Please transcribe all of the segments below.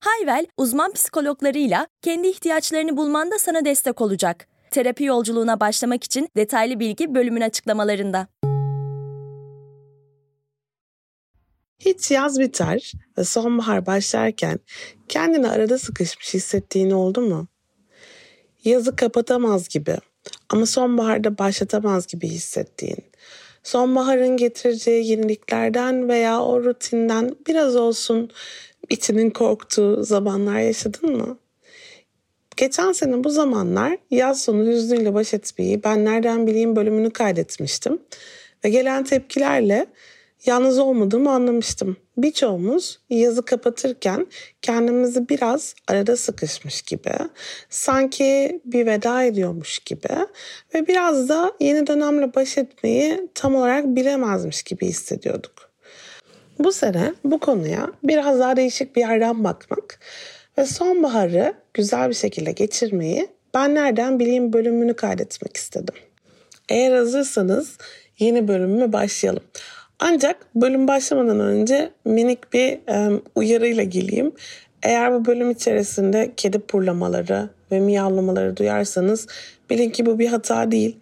Hayvel, uzman psikologlarıyla kendi ihtiyaçlarını bulmanda sana destek olacak. Terapi yolculuğuna başlamak için detaylı bilgi bölümün açıklamalarında. Hiç yaz biter ve sonbahar başlarken kendini arada sıkışmış hissettiğin oldu mu? Yazı kapatamaz gibi ama sonbaharda başlatamaz gibi hissettiğin, sonbaharın getireceği yeniliklerden veya o rutinden biraz olsun içinin korktuğu zamanlar yaşadın mı? Geçen sene bu zamanlar yaz sonu hüznüyle baş etmeyi ben nereden bileyim bölümünü kaydetmiştim. Ve gelen tepkilerle yalnız olmadığımı anlamıştım. Birçoğumuz yazı kapatırken kendimizi biraz arada sıkışmış gibi, sanki bir veda ediyormuş gibi ve biraz da yeni dönemle baş etmeyi tam olarak bilemezmiş gibi hissediyorduk. Bu sene bu konuya biraz daha değişik bir yerden bakmak ve sonbaharı güzel bir şekilde geçirmeyi ben nereden bileyim bölümünü kaydetmek istedim. Eğer hazırsanız yeni bölümüme başlayalım. Ancak bölüm başlamadan önce minik bir e, uyarıyla geleyim. Eğer bu bölüm içerisinde kedi purlamaları ve miyavlamaları duyarsanız bilin ki bu bir hata değil.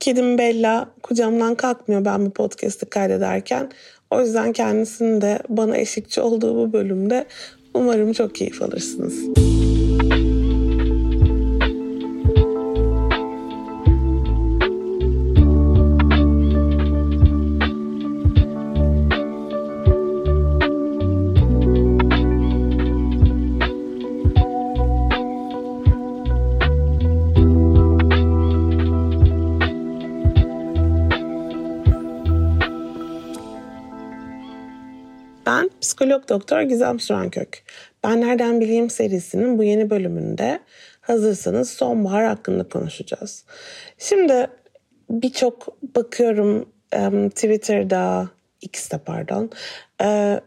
Kedim Bella kucamdan kalkmıyor ben bu podcast'i kaydederken. O yüzden kendisinin de bana eşlikçi olduğu bu bölümde umarım çok keyif alırsınız. Ben psikolog doktor Gizem Sürenkök. Ben Nereden Bileyim serisinin bu yeni bölümünde hazırsanız sonbahar hakkında konuşacağız. Şimdi birçok bakıyorum Twitter'da, X'te pardon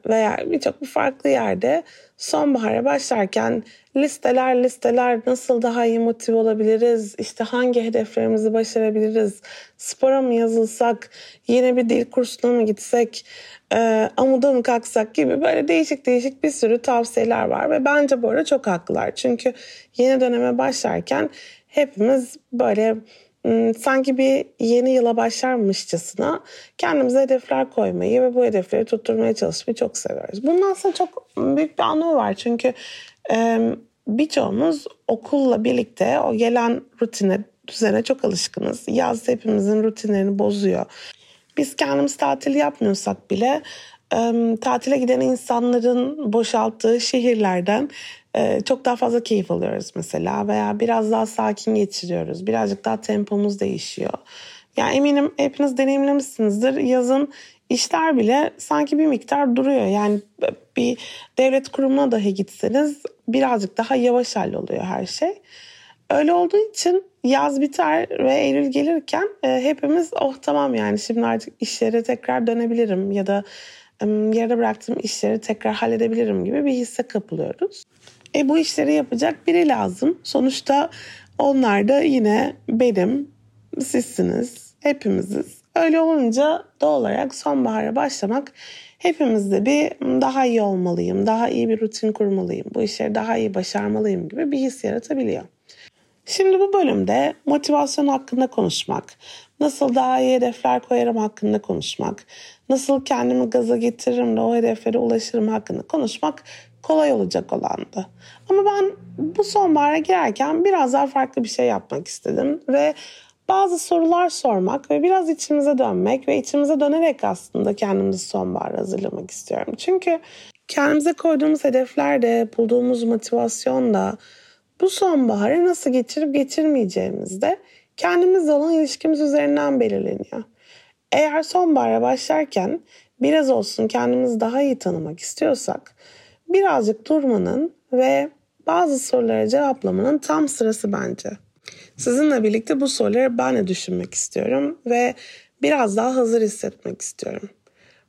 veya birçok farklı yerde sonbahara başlarken listeler listeler nasıl daha iyi motive olabiliriz, işte hangi hedeflerimizi başarabiliriz, spora mı yazılsak, yeni bir dil kursuna mı gitsek, e, amuda mı kalksak gibi böyle değişik değişik bir sürü tavsiyeler var ve bence bu arada çok haklılar. Çünkü yeni döneme başlarken hepimiz böyle sanki bir yeni yıla başlarmışçasına kendimize hedefler koymayı ve bu hedefleri tutturmaya çalışmayı çok seviyoruz. Bunun aslında çok büyük bir anlamı var. Çünkü birçoğumuz okulla birlikte o gelen rutine, düzene çok alışkınız. Yaz hepimizin rutinlerini bozuyor. Biz kendimiz tatil yapmıyorsak bile tatile giden insanların boşalttığı şehirlerden çok daha fazla keyif alıyoruz mesela veya biraz daha sakin geçiriyoruz. Birazcık daha tempomuz değişiyor. Yani eminim hepiniz deneyimlemişsinizdir. Yazın işler bile sanki bir miktar duruyor. Yani bir devlet kurumuna dahi gitseniz birazcık daha yavaş halloluyor her şey. Öyle olduğu için yaz biter ve Eylül gelirken e, hepimiz oh tamam yani şimdi artık işlere tekrar dönebilirim ya da yarıda bıraktığım işleri tekrar halledebilirim gibi bir hisse kapılıyoruz. E bu işleri yapacak biri lazım. Sonuçta onlar da yine benim, sizsiniz, hepimiziz. Öyle olunca doğal olarak sonbahara başlamak hepimizde bir daha iyi olmalıyım, daha iyi bir rutin kurmalıyım, bu işleri daha iyi başarmalıyım gibi bir his yaratabiliyor. Şimdi bu bölümde motivasyon hakkında konuşmak, nasıl daha iyi hedefler koyarım hakkında konuşmak, nasıl kendimi gaza getiririm de o hedeflere ulaşırım hakkında konuşmak kolay olacak olandı. Ama ben bu sonbahara girerken biraz daha farklı bir şey yapmak istedim ve bazı sorular sormak ve biraz içimize dönmek ve içimize dönerek aslında kendimizi sonbahara hazırlamak istiyorum. Çünkü kendimize koyduğumuz hedefler bulduğumuz motivasyon da bu sonbaharı nasıl geçirip geçirmeyeceğimiz de kendimizle olan ilişkimiz üzerinden belirleniyor. Eğer sonbahara başlarken biraz olsun kendimizi daha iyi tanımak istiyorsak birazcık durmanın ve bazı sorulara cevaplamanın tam sırası bence. Sizinle birlikte bu soruları ben de düşünmek istiyorum ve biraz daha hazır hissetmek istiyorum.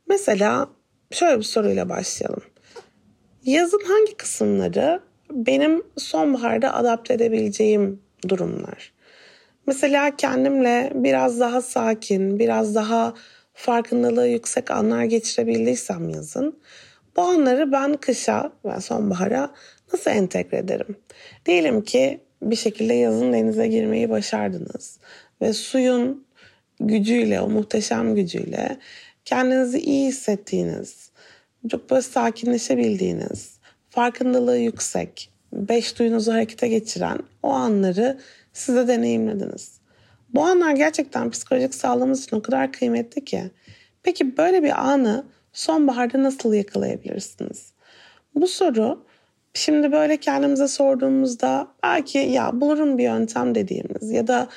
Mesela şöyle bir soruyla başlayalım. Yazın hangi kısımları benim sonbaharda adapte edebileceğim durumlar? Mesela kendimle biraz daha sakin, biraz daha farkındalığı yüksek anlar geçirebildiysem yazın, bu anları ben kışa ve sonbahara nasıl entegre ederim? Diyelim ki bir şekilde yazın denize girmeyi başardınız ve suyun gücüyle, o muhteşem gücüyle kendinizi iyi hissettiğiniz, çok böyle sakinleşebildiğiniz, farkındalığı yüksek, beş duyunuzu harekete geçiren o anları size deneyimlediniz. Bu anlar gerçekten psikolojik sağlığımız için o kadar kıymetli ki. Peki böyle bir anı sonbaharda nasıl yakalayabilirsiniz? Bu soru şimdi böyle kendimize sorduğumuzda belki ya bulurum bir yöntem dediğimiz ya da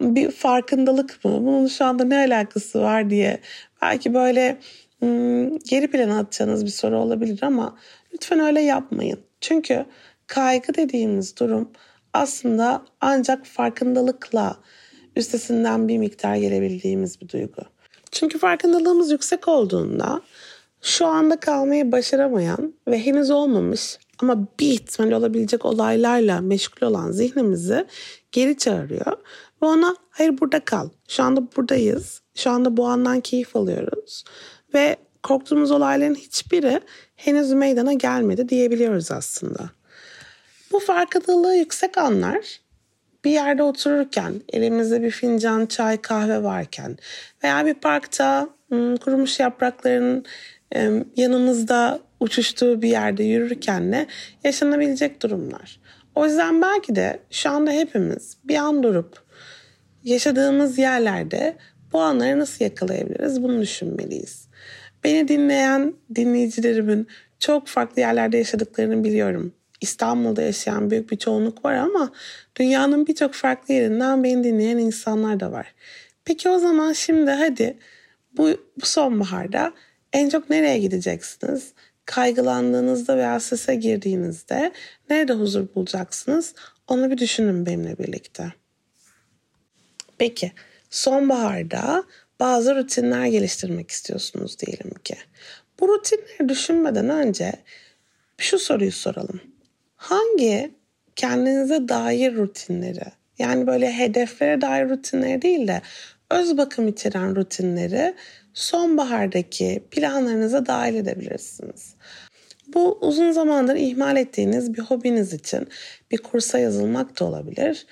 bir farkındalık mı? Bunun şu anda ne alakası var diye belki böyle geri plana atacağınız bir soru olabilir ama lütfen öyle yapmayın. Çünkü kaygı dediğimiz durum aslında ancak farkındalıkla üstesinden bir miktar gelebildiğimiz bir duygu. Çünkü farkındalığımız yüksek olduğunda şu anda kalmayı başaramayan ve henüz olmamış ama bir ihtimal olabilecek olaylarla meşgul olan zihnimizi geri çağırıyor. Ve ona hayır burada kal. Şu anda buradayız. Şu anda bu andan keyif alıyoruz. Ve korktuğumuz olayların hiçbiri henüz meydana gelmedi diyebiliyoruz aslında. Bu farkındalığı yüksek anlar bir yerde otururken, elimizde bir fincan çay kahve varken veya bir parkta hmm, kurumuş yaprakların yanımızda uçuştuğu bir yerde yürürken de yaşanabilecek durumlar. O yüzden belki de şu anda hepimiz bir an durup yaşadığımız yerlerde bu anları nasıl yakalayabiliriz bunu düşünmeliyiz. Beni dinleyen dinleyicilerimin çok farklı yerlerde yaşadıklarını biliyorum. İstanbul'da yaşayan büyük bir çoğunluk var ama dünyanın birçok farklı yerinden beni dinleyen insanlar da var. Peki o zaman şimdi hadi bu, bu sonbaharda en çok nereye gideceksiniz? Kaygılandığınızda veya strese girdiğinizde nerede huzur bulacaksınız? Onu bir düşünün benimle birlikte. Peki sonbaharda bazı rutinler geliştirmek istiyorsunuz diyelim ki. Bu rutinleri düşünmeden önce şu soruyu soralım. Hangi kendinize dair rutinleri yani böyle hedeflere dair rutinleri değil de öz bakım içeren rutinleri sonbahardaki planlarınıza dahil edebilirsiniz. Bu uzun zamandır ihmal ettiğiniz bir hobiniz için bir kursa yazılmak da olabilir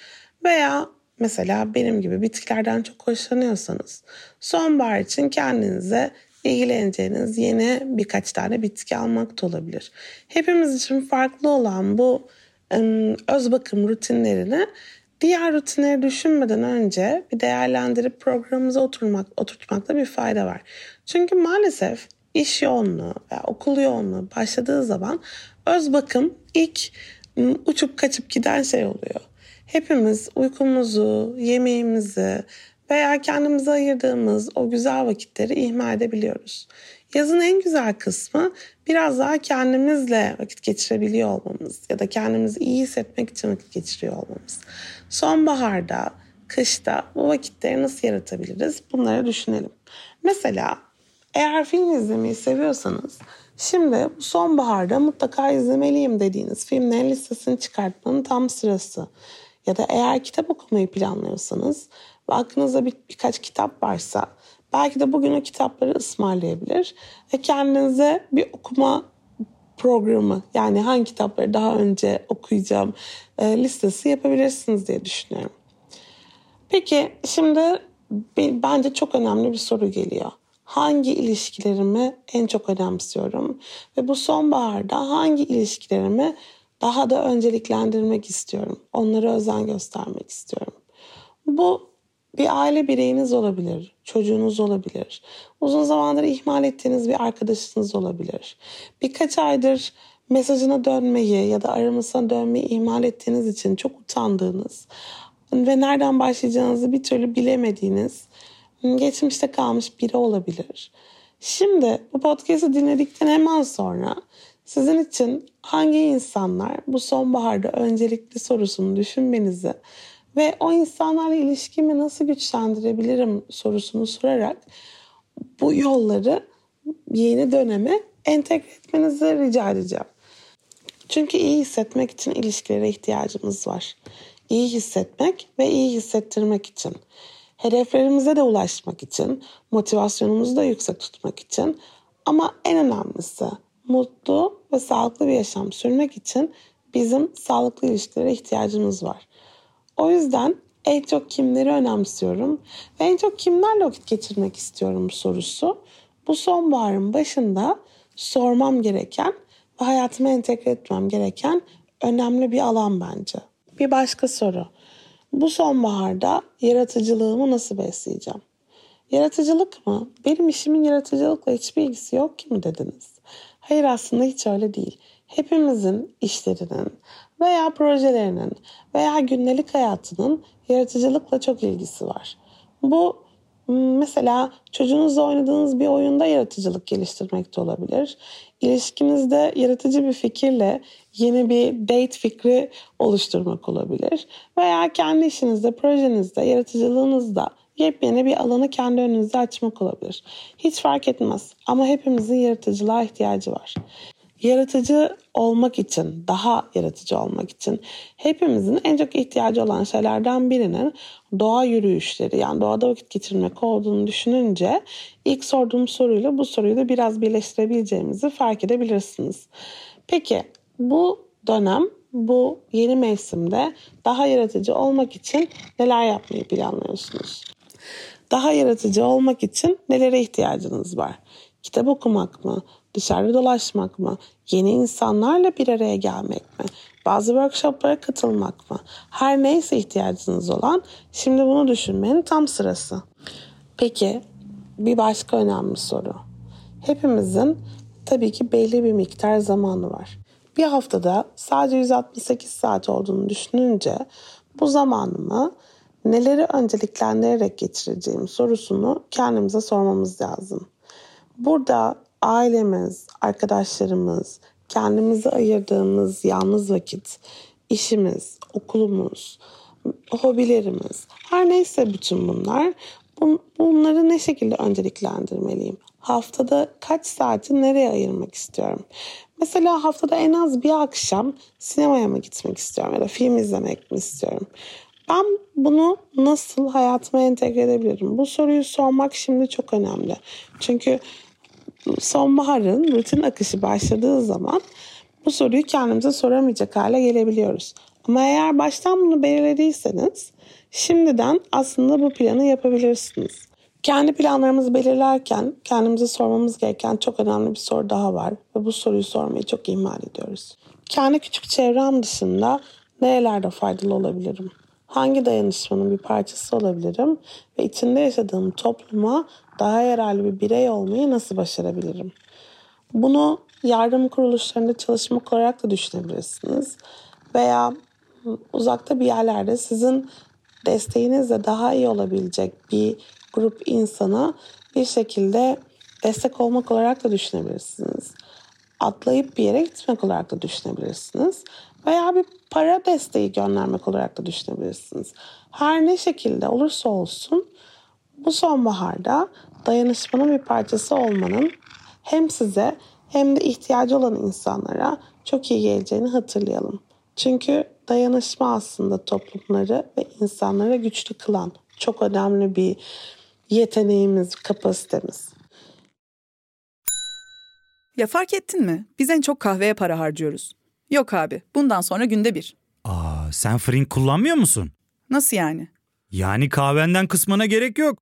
veya mesela benim gibi bitkilerden çok hoşlanıyorsanız sonbahar için kendinize ilgileneceğiniz yeni birkaç tane bitki almak da olabilir. Hepimiz için farklı olan bu öz bakım rutinlerini diğer rutinleri düşünmeden önce bir değerlendirip programımıza oturmak, oturtmakta bir fayda var. Çünkü maalesef iş yoğunluğu veya okul yoğunluğu başladığı zaman öz bakım ilk uçup kaçıp giden şey oluyor. Hepimiz uykumuzu, yemeğimizi veya kendimize ayırdığımız o güzel vakitleri ihmal edebiliyoruz. Yazın en güzel kısmı biraz daha kendimizle vakit geçirebiliyor olmamız ya da kendimizi iyi hissetmek için vakit geçiriyor olmamız. Sonbaharda, kışta bu vakitleri nasıl yaratabiliriz? Bunları düşünelim. Mesela eğer film izlemeyi seviyorsanız şimdi bu sonbaharda mutlaka izlemeliyim dediğiniz filmlerin listesini çıkartmanın tam sırası. Ya da eğer kitap okumayı planlıyorsanız ve aklınızda bir, birkaç kitap varsa belki de bugün o kitapları ısmarlayabilir ve kendinize bir okuma programı yani hangi kitapları daha önce okuyacağım e, listesi yapabilirsiniz diye düşünüyorum. Peki şimdi bence çok önemli bir soru geliyor. Hangi ilişkilerimi en çok önemsiyorum ve bu sonbaharda hangi ilişkilerimi daha da önceliklendirmek istiyorum. Onlara özen göstermek istiyorum. Bu bir aile bireyiniz olabilir, çocuğunuz olabilir. Uzun zamandır ihmal ettiğiniz bir arkadaşınız olabilir. Birkaç aydır mesajına dönmeyi ya da aramasına dönmeyi ihmal ettiğiniz için çok utandığınız ve nereden başlayacağınızı bir türlü bilemediğiniz geçmişte kalmış biri olabilir. Şimdi bu podcast'ı dinledikten hemen sonra sizin için hangi insanlar bu sonbaharda öncelikli sorusunu düşünmenizi ve o insanlarla ilişkimi nasıl güçlendirebilirim sorusunu sorarak bu yolları yeni döneme entegre etmenizi rica edeceğim. Çünkü iyi hissetmek için ilişkilere ihtiyacımız var. İyi hissetmek ve iyi hissettirmek için. Hedeflerimize de ulaşmak için, motivasyonumuzu da yüksek tutmak için ama en önemlisi mutlu ve sağlıklı bir yaşam sürmek için bizim sağlıklı ilişkilere ihtiyacımız var. O yüzden en çok kimleri önemsiyorum ve en çok kimlerle vakit geçirmek istiyorum sorusu bu sonbaharın başında sormam gereken ve hayatıma entegre etmem gereken önemli bir alan bence. Bir başka soru. Bu sonbaharda yaratıcılığımı nasıl besleyeceğim? Yaratıcılık mı? Benim işimin yaratıcılıkla hiçbir ilgisi yok ki mi dediniz? Hayır aslında hiç öyle değil. Hepimizin işlerinin veya projelerinin veya günlük hayatının yaratıcılıkla çok ilgisi var. Bu mesela çocuğunuzla oynadığınız bir oyunda yaratıcılık geliştirmek de olabilir. İlişkinizde yaratıcı bir fikirle yeni bir date fikri oluşturmak olabilir. Veya kendi işinizde, projenizde, yaratıcılığınızda yepyeni bir alanı kendi önünüze açmak olabilir. Hiç fark etmez ama hepimizin yaratıcılığa ihtiyacı var. Yaratıcı olmak için, daha yaratıcı olmak için hepimizin en çok ihtiyacı olan şeylerden birinin doğa yürüyüşleri yani doğada vakit geçirmek olduğunu düşününce ilk sorduğum soruyla bu soruyu da biraz birleştirebileceğimizi fark edebilirsiniz. Peki bu dönem bu yeni mevsimde daha yaratıcı olmak için neler yapmayı planlıyorsunuz? Daha yaratıcı olmak için nelere ihtiyacınız var? Kitap okumak mı? Dışarıda dolaşmak mı? Yeni insanlarla bir araya gelmek mi? Bazı workshoplara katılmak mı? Her neyse ihtiyacınız olan şimdi bunu düşünmenin tam sırası. Peki bir başka önemli soru. Hepimizin tabii ki belli bir miktar zamanı var. Bir haftada sadece 168 saat olduğunu düşününce bu zamanımı neleri önceliklendirerek geçireceğim sorusunu kendimize sormamız lazım. Burada ailemiz, arkadaşlarımız, kendimize ayırdığımız yalnız vakit, işimiz, okulumuz, hobilerimiz, her neyse bütün bunlar bunları ne şekilde önceliklendirmeliyim? Haftada kaç saati nereye ayırmak istiyorum? Mesela haftada en az bir akşam sinemaya mı gitmek istiyorum ya da film izlemek mi istiyorum? Ben bunu nasıl hayatıma entegre edebilirim? Bu soruyu sormak şimdi çok önemli. Çünkü sonbaharın rutin akışı başladığı zaman bu soruyu kendimize soramayacak hale gelebiliyoruz. Ama eğer baştan bunu belirlediyseniz şimdiden aslında bu planı yapabilirsiniz. Kendi planlarımızı belirlerken kendimize sormamız gereken çok önemli bir soru daha var ve bu soruyu sormayı çok ihmal ediyoruz. Kendi küçük çevrem dışında nerelerde faydalı olabilirim? Hangi dayanışmanın bir parçası olabilirim ve içinde yaşadığım topluma daha yararlı bir birey olmayı nasıl başarabilirim? Bunu yardım kuruluşlarında çalışmak olarak da düşünebilirsiniz. Veya uzakta bir yerlerde sizin desteğinizle daha iyi olabilecek bir grup insana bir şekilde destek olmak olarak da düşünebilirsiniz. Atlayıp bir yere gitmek olarak da düşünebilirsiniz. Veya bir para desteği göndermek olarak da düşünebilirsiniz. Her ne şekilde olursa olsun bu sonbaharda dayanışmanın bir parçası olmanın hem size hem de ihtiyacı olan insanlara çok iyi geleceğini hatırlayalım. Çünkü dayanışma aslında toplumları ve insanları güçlü kılan çok önemli bir yeteneğimiz, kapasitemiz. Ya fark ettin mi? Biz en çok kahveye para harcıyoruz. Yok abi, bundan sonra günde bir. Aa, sen Frink kullanmıyor musun? Nasıl yani? Yani kahvenden kısmına gerek yok.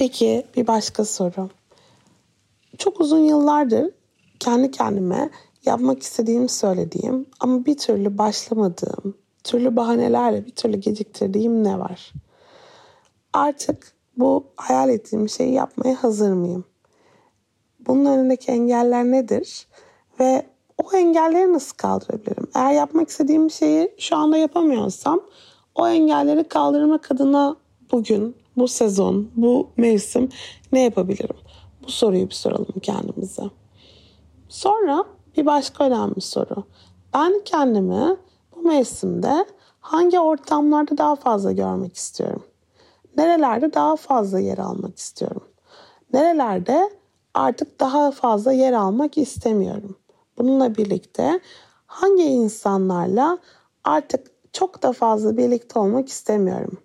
Peki bir başka soru. Çok uzun yıllardır kendi kendime yapmak istediğimi söylediğim ama bir türlü başlamadığım, türlü bahanelerle bir türlü geciktirdiğim ne var? Artık bu hayal ettiğim şeyi yapmaya hazır mıyım? Bunun önündeki engeller nedir? Ve o engelleri nasıl kaldırabilirim? Eğer yapmak istediğim şeyi şu anda yapamıyorsam o engelleri kaldırmak adına bugün, bu sezon, bu mevsim ne yapabilirim? Bu soruyu bir soralım kendimize. Sonra bir başka önemli soru. Ben kendimi bu mevsimde hangi ortamlarda daha fazla görmek istiyorum? Nerelerde daha fazla yer almak istiyorum? Nerelerde artık daha fazla yer almak istemiyorum? Bununla birlikte hangi insanlarla artık çok da fazla birlikte olmak istemiyorum?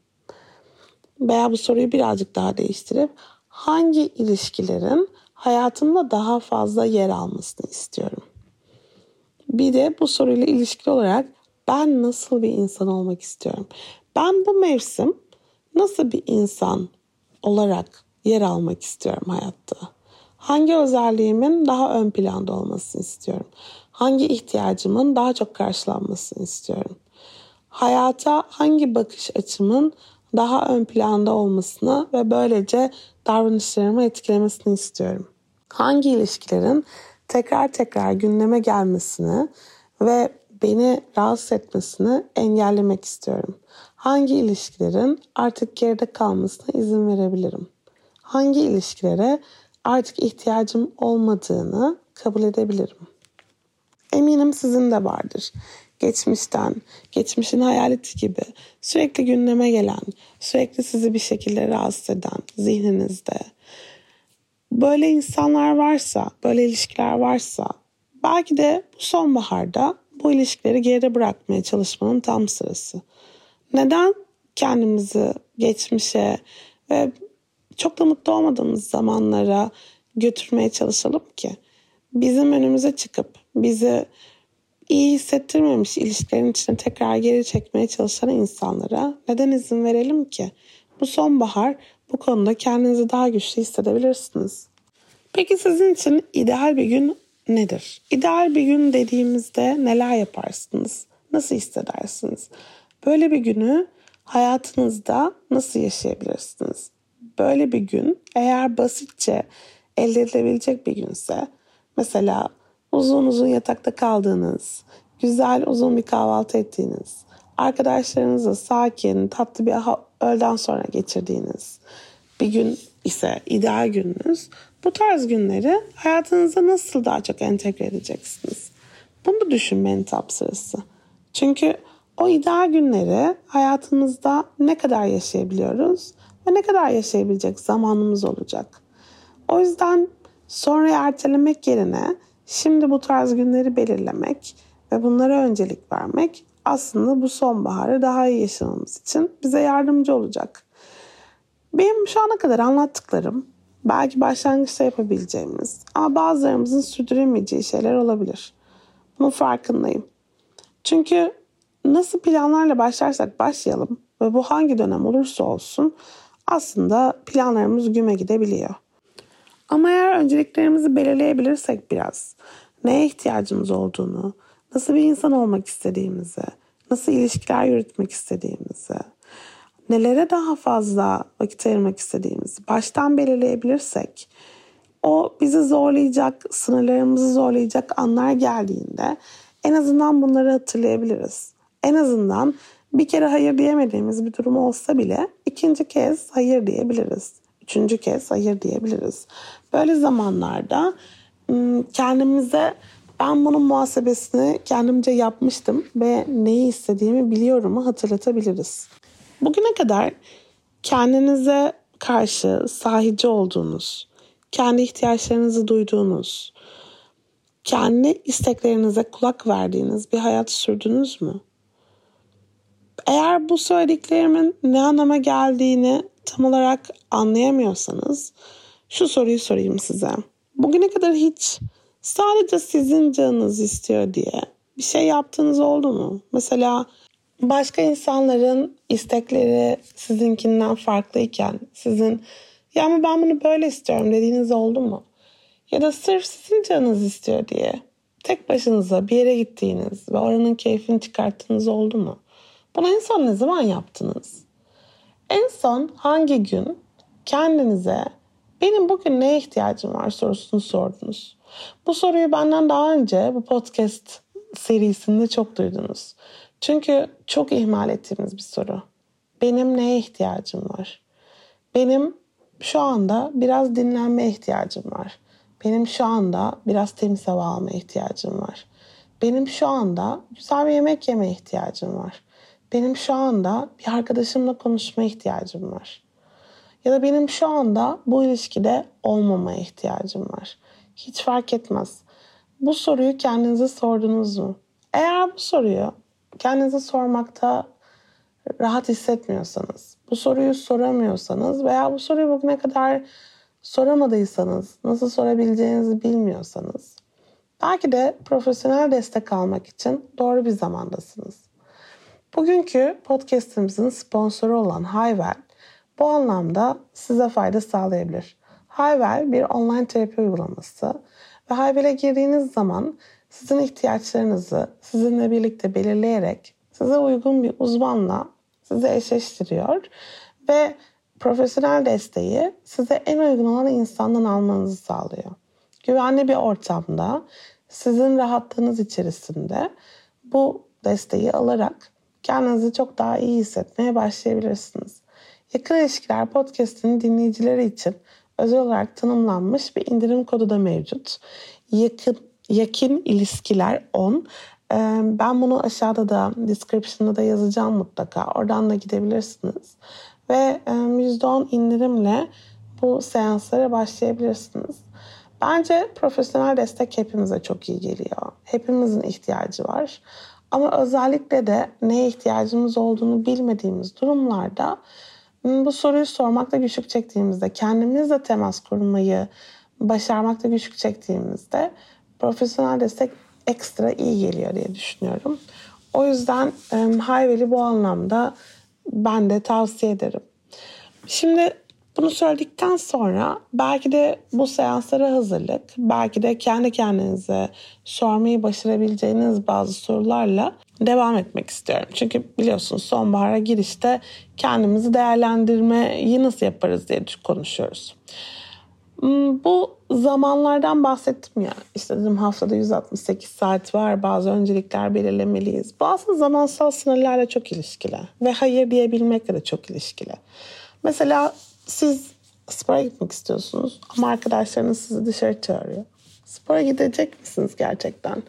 Veya bu soruyu birazcık daha değiştirip hangi ilişkilerin hayatımda daha fazla yer almasını istiyorum? Bir de bu soruyla ilişkili olarak ben nasıl bir insan olmak istiyorum? Ben bu mevsim nasıl bir insan olarak yer almak istiyorum hayatta? Hangi özelliğimin daha ön planda olmasını istiyorum? Hangi ihtiyacımın daha çok karşılanmasını istiyorum? Hayata hangi bakış açımın daha ön planda olmasını ve böylece davranışlarımı etkilemesini istiyorum. Hangi ilişkilerin tekrar tekrar gündeme gelmesini ve beni rahatsız etmesini engellemek istiyorum. Hangi ilişkilerin artık geride kalmasına izin verebilirim? Hangi ilişkilere artık ihtiyacım olmadığını kabul edebilirim? Eminim sizin de vardır geçmişten, geçmişin hayaleti gibi sürekli gündeme gelen, sürekli sizi bir şekilde rahatsız eden zihninizde. Böyle insanlar varsa, böyle ilişkiler varsa belki de bu sonbaharda bu ilişkileri geride bırakmaya çalışmanın tam sırası. Neden kendimizi geçmişe ve çok da mutlu olmadığımız zamanlara götürmeye çalışalım ki? Bizim önümüze çıkıp bizi iyi hissettirmemiş ilişkilerin içine tekrar geri çekmeye çalışan insanlara neden izin verelim ki? Bu sonbahar bu konuda kendinizi daha güçlü hissedebilirsiniz. Peki sizin için ideal bir gün nedir? İdeal bir gün dediğimizde neler yaparsınız? Nasıl hissedersiniz? Böyle bir günü hayatınızda nasıl yaşayabilirsiniz? Böyle bir gün eğer basitçe elde edilebilecek bir günse mesela uzun uzun yatakta kaldığınız, güzel uzun bir kahvaltı ettiğiniz, arkadaşlarınızla sakin, tatlı bir öğleden sonra geçirdiğiniz bir gün ise ideal gününüz. Bu tarz günleri hayatınıza nasıl daha çok entegre edeceksiniz? Bunu düşünmenin tam sırası. Çünkü o ideal günleri hayatımızda ne kadar yaşayabiliyoruz ve ne kadar yaşayabilecek zamanımız olacak. O yüzden sonra ertelemek yerine Şimdi bu tarz günleri belirlemek ve bunlara öncelik vermek aslında bu sonbaharı daha iyi yaşamamız için bize yardımcı olacak. Benim şu ana kadar anlattıklarım belki başlangıçta yapabileceğimiz ama bazılarımızın sürdüremeyeceği şeyler olabilir. Bunun farkındayım. Çünkü nasıl planlarla başlarsak başlayalım ve bu hangi dönem olursa olsun aslında planlarımız güme gidebiliyor. Ama eğer önceliklerimizi belirleyebilirsek biraz, neye ihtiyacımız olduğunu, nasıl bir insan olmak istediğimizi, nasıl ilişkiler yürütmek istediğimizi, nelere daha fazla vakit ayırmak istediğimizi baştan belirleyebilirsek, o bizi zorlayacak, sınırlarımızı zorlayacak anlar geldiğinde en azından bunları hatırlayabiliriz. En azından bir kere hayır diyemediğimiz bir durum olsa bile ikinci kez hayır diyebiliriz üçüncü kez hayır diyebiliriz. Böyle zamanlarda kendimize ben bunun muhasebesini kendimce yapmıştım ve neyi istediğimi biliyorumu hatırlatabiliriz. Bugüne kadar kendinize karşı sahici olduğunuz, kendi ihtiyaçlarınızı duyduğunuz, kendi isteklerinize kulak verdiğiniz bir hayat sürdünüz mü? Eğer bu söylediklerimin ne anlama geldiğini tam olarak anlayamıyorsanız şu soruyu sorayım size. Bugüne kadar hiç sadece sizin canınız istiyor diye bir şey yaptığınız oldu mu? Mesela başka insanların istekleri sizinkinden farklıyken sizin ya ama ben bunu böyle istiyorum dediğiniz oldu mu? Ya da sırf sizin canınız istiyor diye tek başınıza bir yere gittiğiniz ve oranın keyfini çıkarttığınız oldu mu? Bunu en son ne zaman yaptınız? En son hangi gün kendinize benim bugün neye ihtiyacım var sorusunu sordunuz. Bu soruyu benden daha önce bu podcast serisinde çok duydunuz. Çünkü çok ihmal ettiğimiz bir soru. Benim neye ihtiyacım var? Benim şu anda biraz dinlenmeye ihtiyacım var. Benim şu anda biraz temiz hava almaya ihtiyacım var. Benim şu anda güzel bir yemek yemeye ihtiyacım var. Benim şu anda bir arkadaşımla konuşmaya ihtiyacım var. Ya da benim şu anda bu ilişkide olmamaya ihtiyacım var. Hiç fark etmez. Bu soruyu kendinize sordunuz mu? Eğer bu soruyu kendinize sormakta rahat hissetmiyorsanız, bu soruyu soramıyorsanız veya bu soruyu bugüne kadar soramadıysanız, nasıl sorabileceğinizi bilmiyorsanız, belki de profesyonel destek almak için doğru bir zamandasınız. Bugünkü podcastimizin sponsoru olan Hayvel bu anlamda size fayda sağlayabilir. Hayvel bir online terapi uygulaması ve Hayvel'e girdiğiniz zaman sizin ihtiyaçlarınızı sizinle birlikte belirleyerek size uygun bir uzmanla sizi eşleştiriyor ve profesyonel desteği size en uygun olan insandan almanızı sağlıyor. Güvenli bir ortamda sizin rahatlığınız içerisinde bu desteği alarak kendinizi çok daha iyi hissetmeye başlayabilirsiniz. Yakın İlişkiler Podcast'inin dinleyicileri için özel olarak tanımlanmış bir indirim kodu da mevcut. Yakın, yakın ilişkiler 10. Ee, ben bunu aşağıda da description'da da yazacağım mutlaka. Oradan da gidebilirsiniz. Ve %10 indirimle bu seanslara başlayabilirsiniz. Bence profesyonel destek hepimize çok iyi geliyor. Hepimizin ihtiyacı var. Ama özellikle de neye ihtiyacımız olduğunu bilmediğimiz durumlarda bu soruyu sormakta güçlük çektiğimizde, kendimizle temas kurmayı başarmakta güçlük çektiğimizde profesyonel destek ekstra iyi geliyor diye düşünüyorum. O yüzden Hayvel'i bu anlamda ben de tavsiye ederim. Şimdi bunu söyledikten sonra belki de bu seanslara hazırlık, belki de kendi kendinize sormayı başarabileceğiniz bazı sorularla devam etmek istiyorum. Çünkü biliyorsunuz sonbahara girişte kendimizi değerlendirmeyi nasıl yaparız diye konuşuyoruz. Hmm, bu zamanlardan bahsettim ya. İşte dedim haftada 168 saat var. Bazı öncelikler belirlemeliyiz. Bu aslında zamansal sınırlarla çok ilişkili. Ve hayır diyebilmekle de çok ilişkili. Mesela siz spora gitmek istiyorsunuz ama arkadaşlarınız sizi dışarı çağırıyor. Spora gidecek misiniz gerçekten?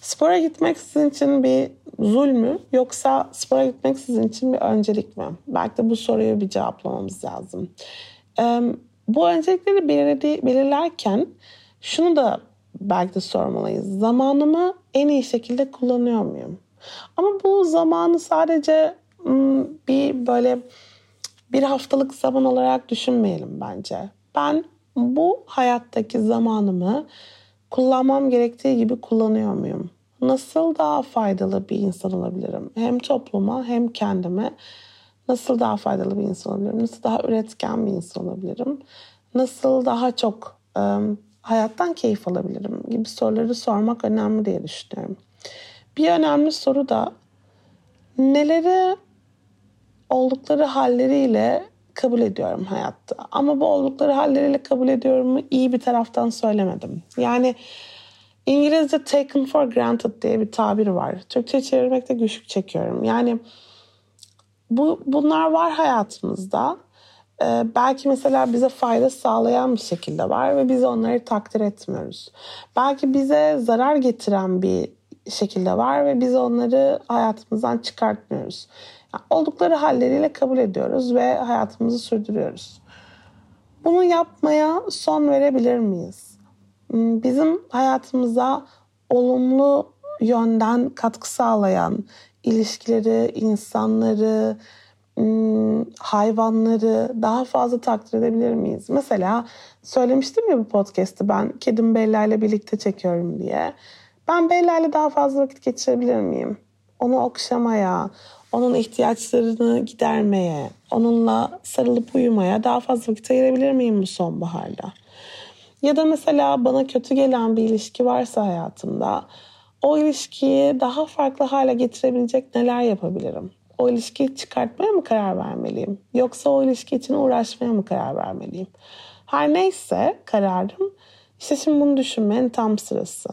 Spora gitmek sizin için bir zul mü yoksa spora gitmek sizin için bir öncelik mi? Belki de bu soruyu bir cevaplamamız lazım. Ee, bu öncelikleri belirledi, belirlerken şunu da belki de sormalıyız. Zamanımı en iyi şekilde kullanıyor muyum? Ama bu zamanı sadece bir böyle bir haftalık zaman olarak düşünmeyelim bence. Ben bu hayattaki zamanımı kullanmam gerektiği gibi kullanıyor muyum? Nasıl daha faydalı bir insan olabilirim? Hem topluma hem kendime nasıl daha faydalı bir insan olabilirim? Nasıl daha üretken bir insan olabilirim? Nasıl daha çok e, hayattan keyif alabilirim gibi soruları sormak önemli diye düşünüyorum. Bir önemli soru da neleri oldukları halleriyle kabul ediyorum hayatta. Ama bu oldukları halleriyle kabul ediyorum iyi bir taraftan söylemedim. Yani İngilizce taken for granted diye bir tabir var. Türkçe çevirmekte güçlük çekiyorum. Yani bu bunlar var hayatımızda. Ee, belki mesela bize fayda sağlayan bir şekilde var ve biz onları takdir etmiyoruz. Belki bize zarar getiren bir şekilde var ve biz onları hayatımızdan çıkartmıyoruz. Oldukları halleriyle kabul ediyoruz ve hayatımızı sürdürüyoruz. Bunu yapmaya son verebilir miyiz? Hmm, bizim hayatımıza olumlu yönden katkı sağlayan ilişkileri, insanları, hmm, hayvanları daha fazla takdir edebilir miyiz? Mesela söylemiştim ya bu podcast'ı ben kedim Bella ile birlikte çekiyorum diye. Ben Bella ile daha fazla vakit geçirebilir miyim? Onu okşamaya, onun ihtiyaçlarını gidermeye, onunla sarılıp uyumaya daha fazla vakit ayırabilir miyim bu sonbaharda? Ya da mesela bana kötü gelen bir ilişki varsa hayatımda o ilişkiyi daha farklı hale getirebilecek neler yapabilirim? O ilişkiyi çıkartmaya mı karar vermeliyim? Yoksa o ilişki için uğraşmaya mı karar vermeliyim? Her neyse kararım işte şimdi bunu düşünmenin tam sırası.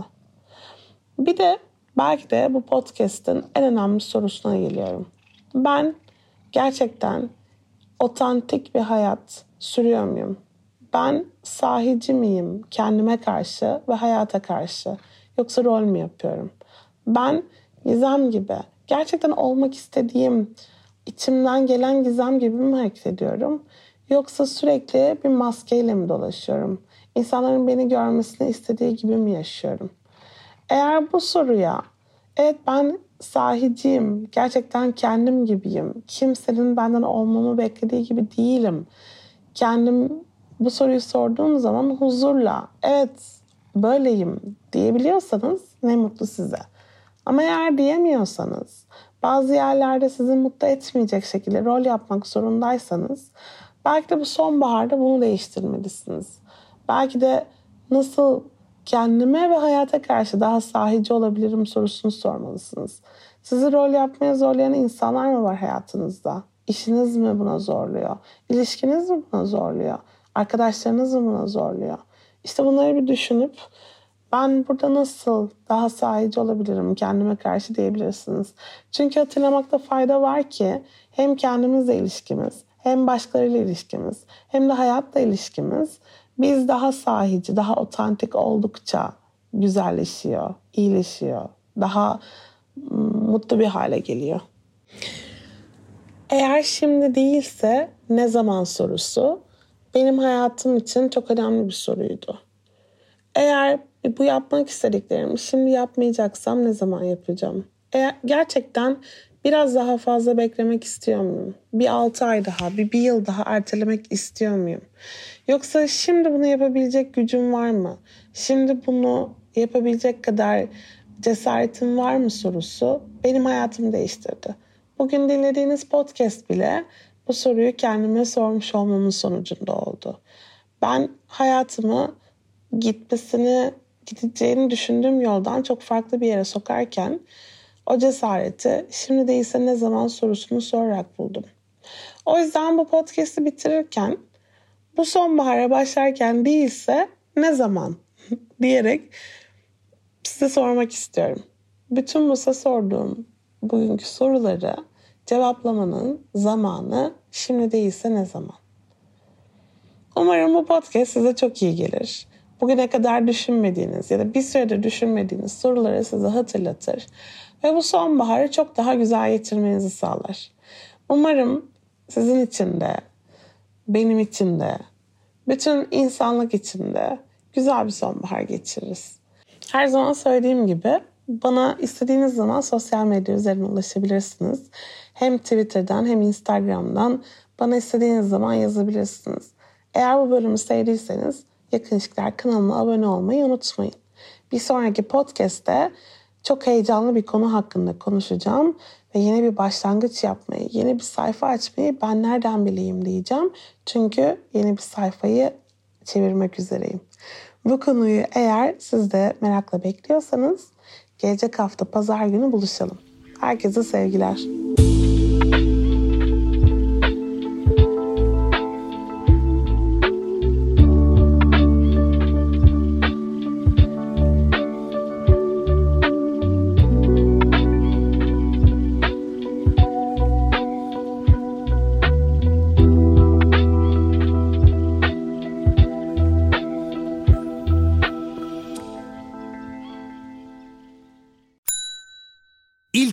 Bir de belki de bu podcast'ın en önemli sorusuna geliyorum. Ben gerçekten otantik bir hayat sürüyor muyum? Ben sahici miyim kendime karşı ve hayata karşı? Yoksa rol mü yapıyorum? Ben gizem gibi gerçekten olmak istediğim, içimden gelen gizem gibi mi hareket ediyorum? Yoksa sürekli bir maskeyle mi dolaşıyorum? İnsanların beni görmesini istediği gibi mi yaşıyorum? Eğer bu soruya evet ben sahiciyim, gerçekten kendim gibiyim, kimsenin benden olmamı beklediği gibi değilim. Kendim bu soruyu sorduğum zaman huzurla evet böyleyim diyebiliyorsanız ne mutlu size. Ama eğer diyemiyorsanız, bazı yerlerde sizi mutlu etmeyecek şekilde rol yapmak zorundaysanız belki de bu sonbaharda bunu değiştirmelisiniz. Belki de nasıl kendime ve hayata karşı daha sahici olabilirim sorusunu sormalısınız. Sizi rol yapmaya zorlayan insanlar mı var hayatınızda? İşiniz mi buna zorluyor? İlişkiniz mi buna zorluyor? Arkadaşlarınız mı buna zorluyor? İşte bunları bir düşünüp ben burada nasıl daha sahici olabilirim kendime karşı diyebilirsiniz. Çünkü hatırlamakta fayda var ki hem kendimizle ilişkimiz hem başkalarıyla ilişkimiz hem de hayatla ilişkimiz biz daha sahici, daha otantik oldukça güzelleşiyor, iyileşiyor, daha mutlu bir hale geliyor. Eğer şimdi değilse ne zaman sorusu benim hayatım için çok önemli bir soruydu. Eğer bu yapmak istediklerimi şimdi yapmayacaksam ne zaman yapacağım? Eğer gerçekten biraz daha fazla beklemek istiyor muyum? Bir altı ay daha, bir, bir yıl daha ertelemek istiyor muyum? Yoksa şimdi bunu yapabilecek gücüm var mı? Şimdi bunu yapabilecek kadar cesaretim var mı sorusu benim hayatımı değiştirdi. Bugün dinlediğiniz podcast bile bu soruyu kendime sormuş olmamın sonucunda oldu. Ben hayatımı gitmesini, gideceğini düşündüğüm yoldan çok farklı bir yere sokarken o cesareti şimdi değilse ne zaman sorusunu sorarak buldum. O yüzden bu podcast'i bitirirken bu sonbahara başlarken değilse ne zaman diyerek size sormak istiyorum. Bütün size sorduğum bugünkü soruları cevaplamanın zamanı şimdi değilse ne zaman? Umarım bu podcast size çok iyi gelir. Bugüne kadar düşünmediğiniz ya da bir süredir düşünmediğiniz soruları size hatırlatır ve bu sonbaharı çok daha güzel getirmenizi sağlar. Umarım sizin için de, benim için de, bütün insanlık için de güzel bir sonbahar geçiririz. Her zaman söylediğim gibi bana istediğiniz zaman sosyal medya üzerinden ulaşabilirsiniz. Hem Twitter'dan hem Instagram'dan bana istediğiniz zaman yazabilirsiniz. Eğer bu bölümü sevdiyseniz Yakın İlişkiler kanalıma abone olmayı unutmayın. Bir sonraki podcast'te çok heyecanlı bir konu hakkında konuşacağım ve yeni bir başlangıç yapmayı, yeni bir sayfa açmayı ben nereden bileyim diyeceğim. Çünkü yeni bir sayfayı çevirmek üzereyim. Bu konuyu eğer siz de merakla bekliyorsanız gelecek hafta pazar günü buluşalım. Herkese sevgiler.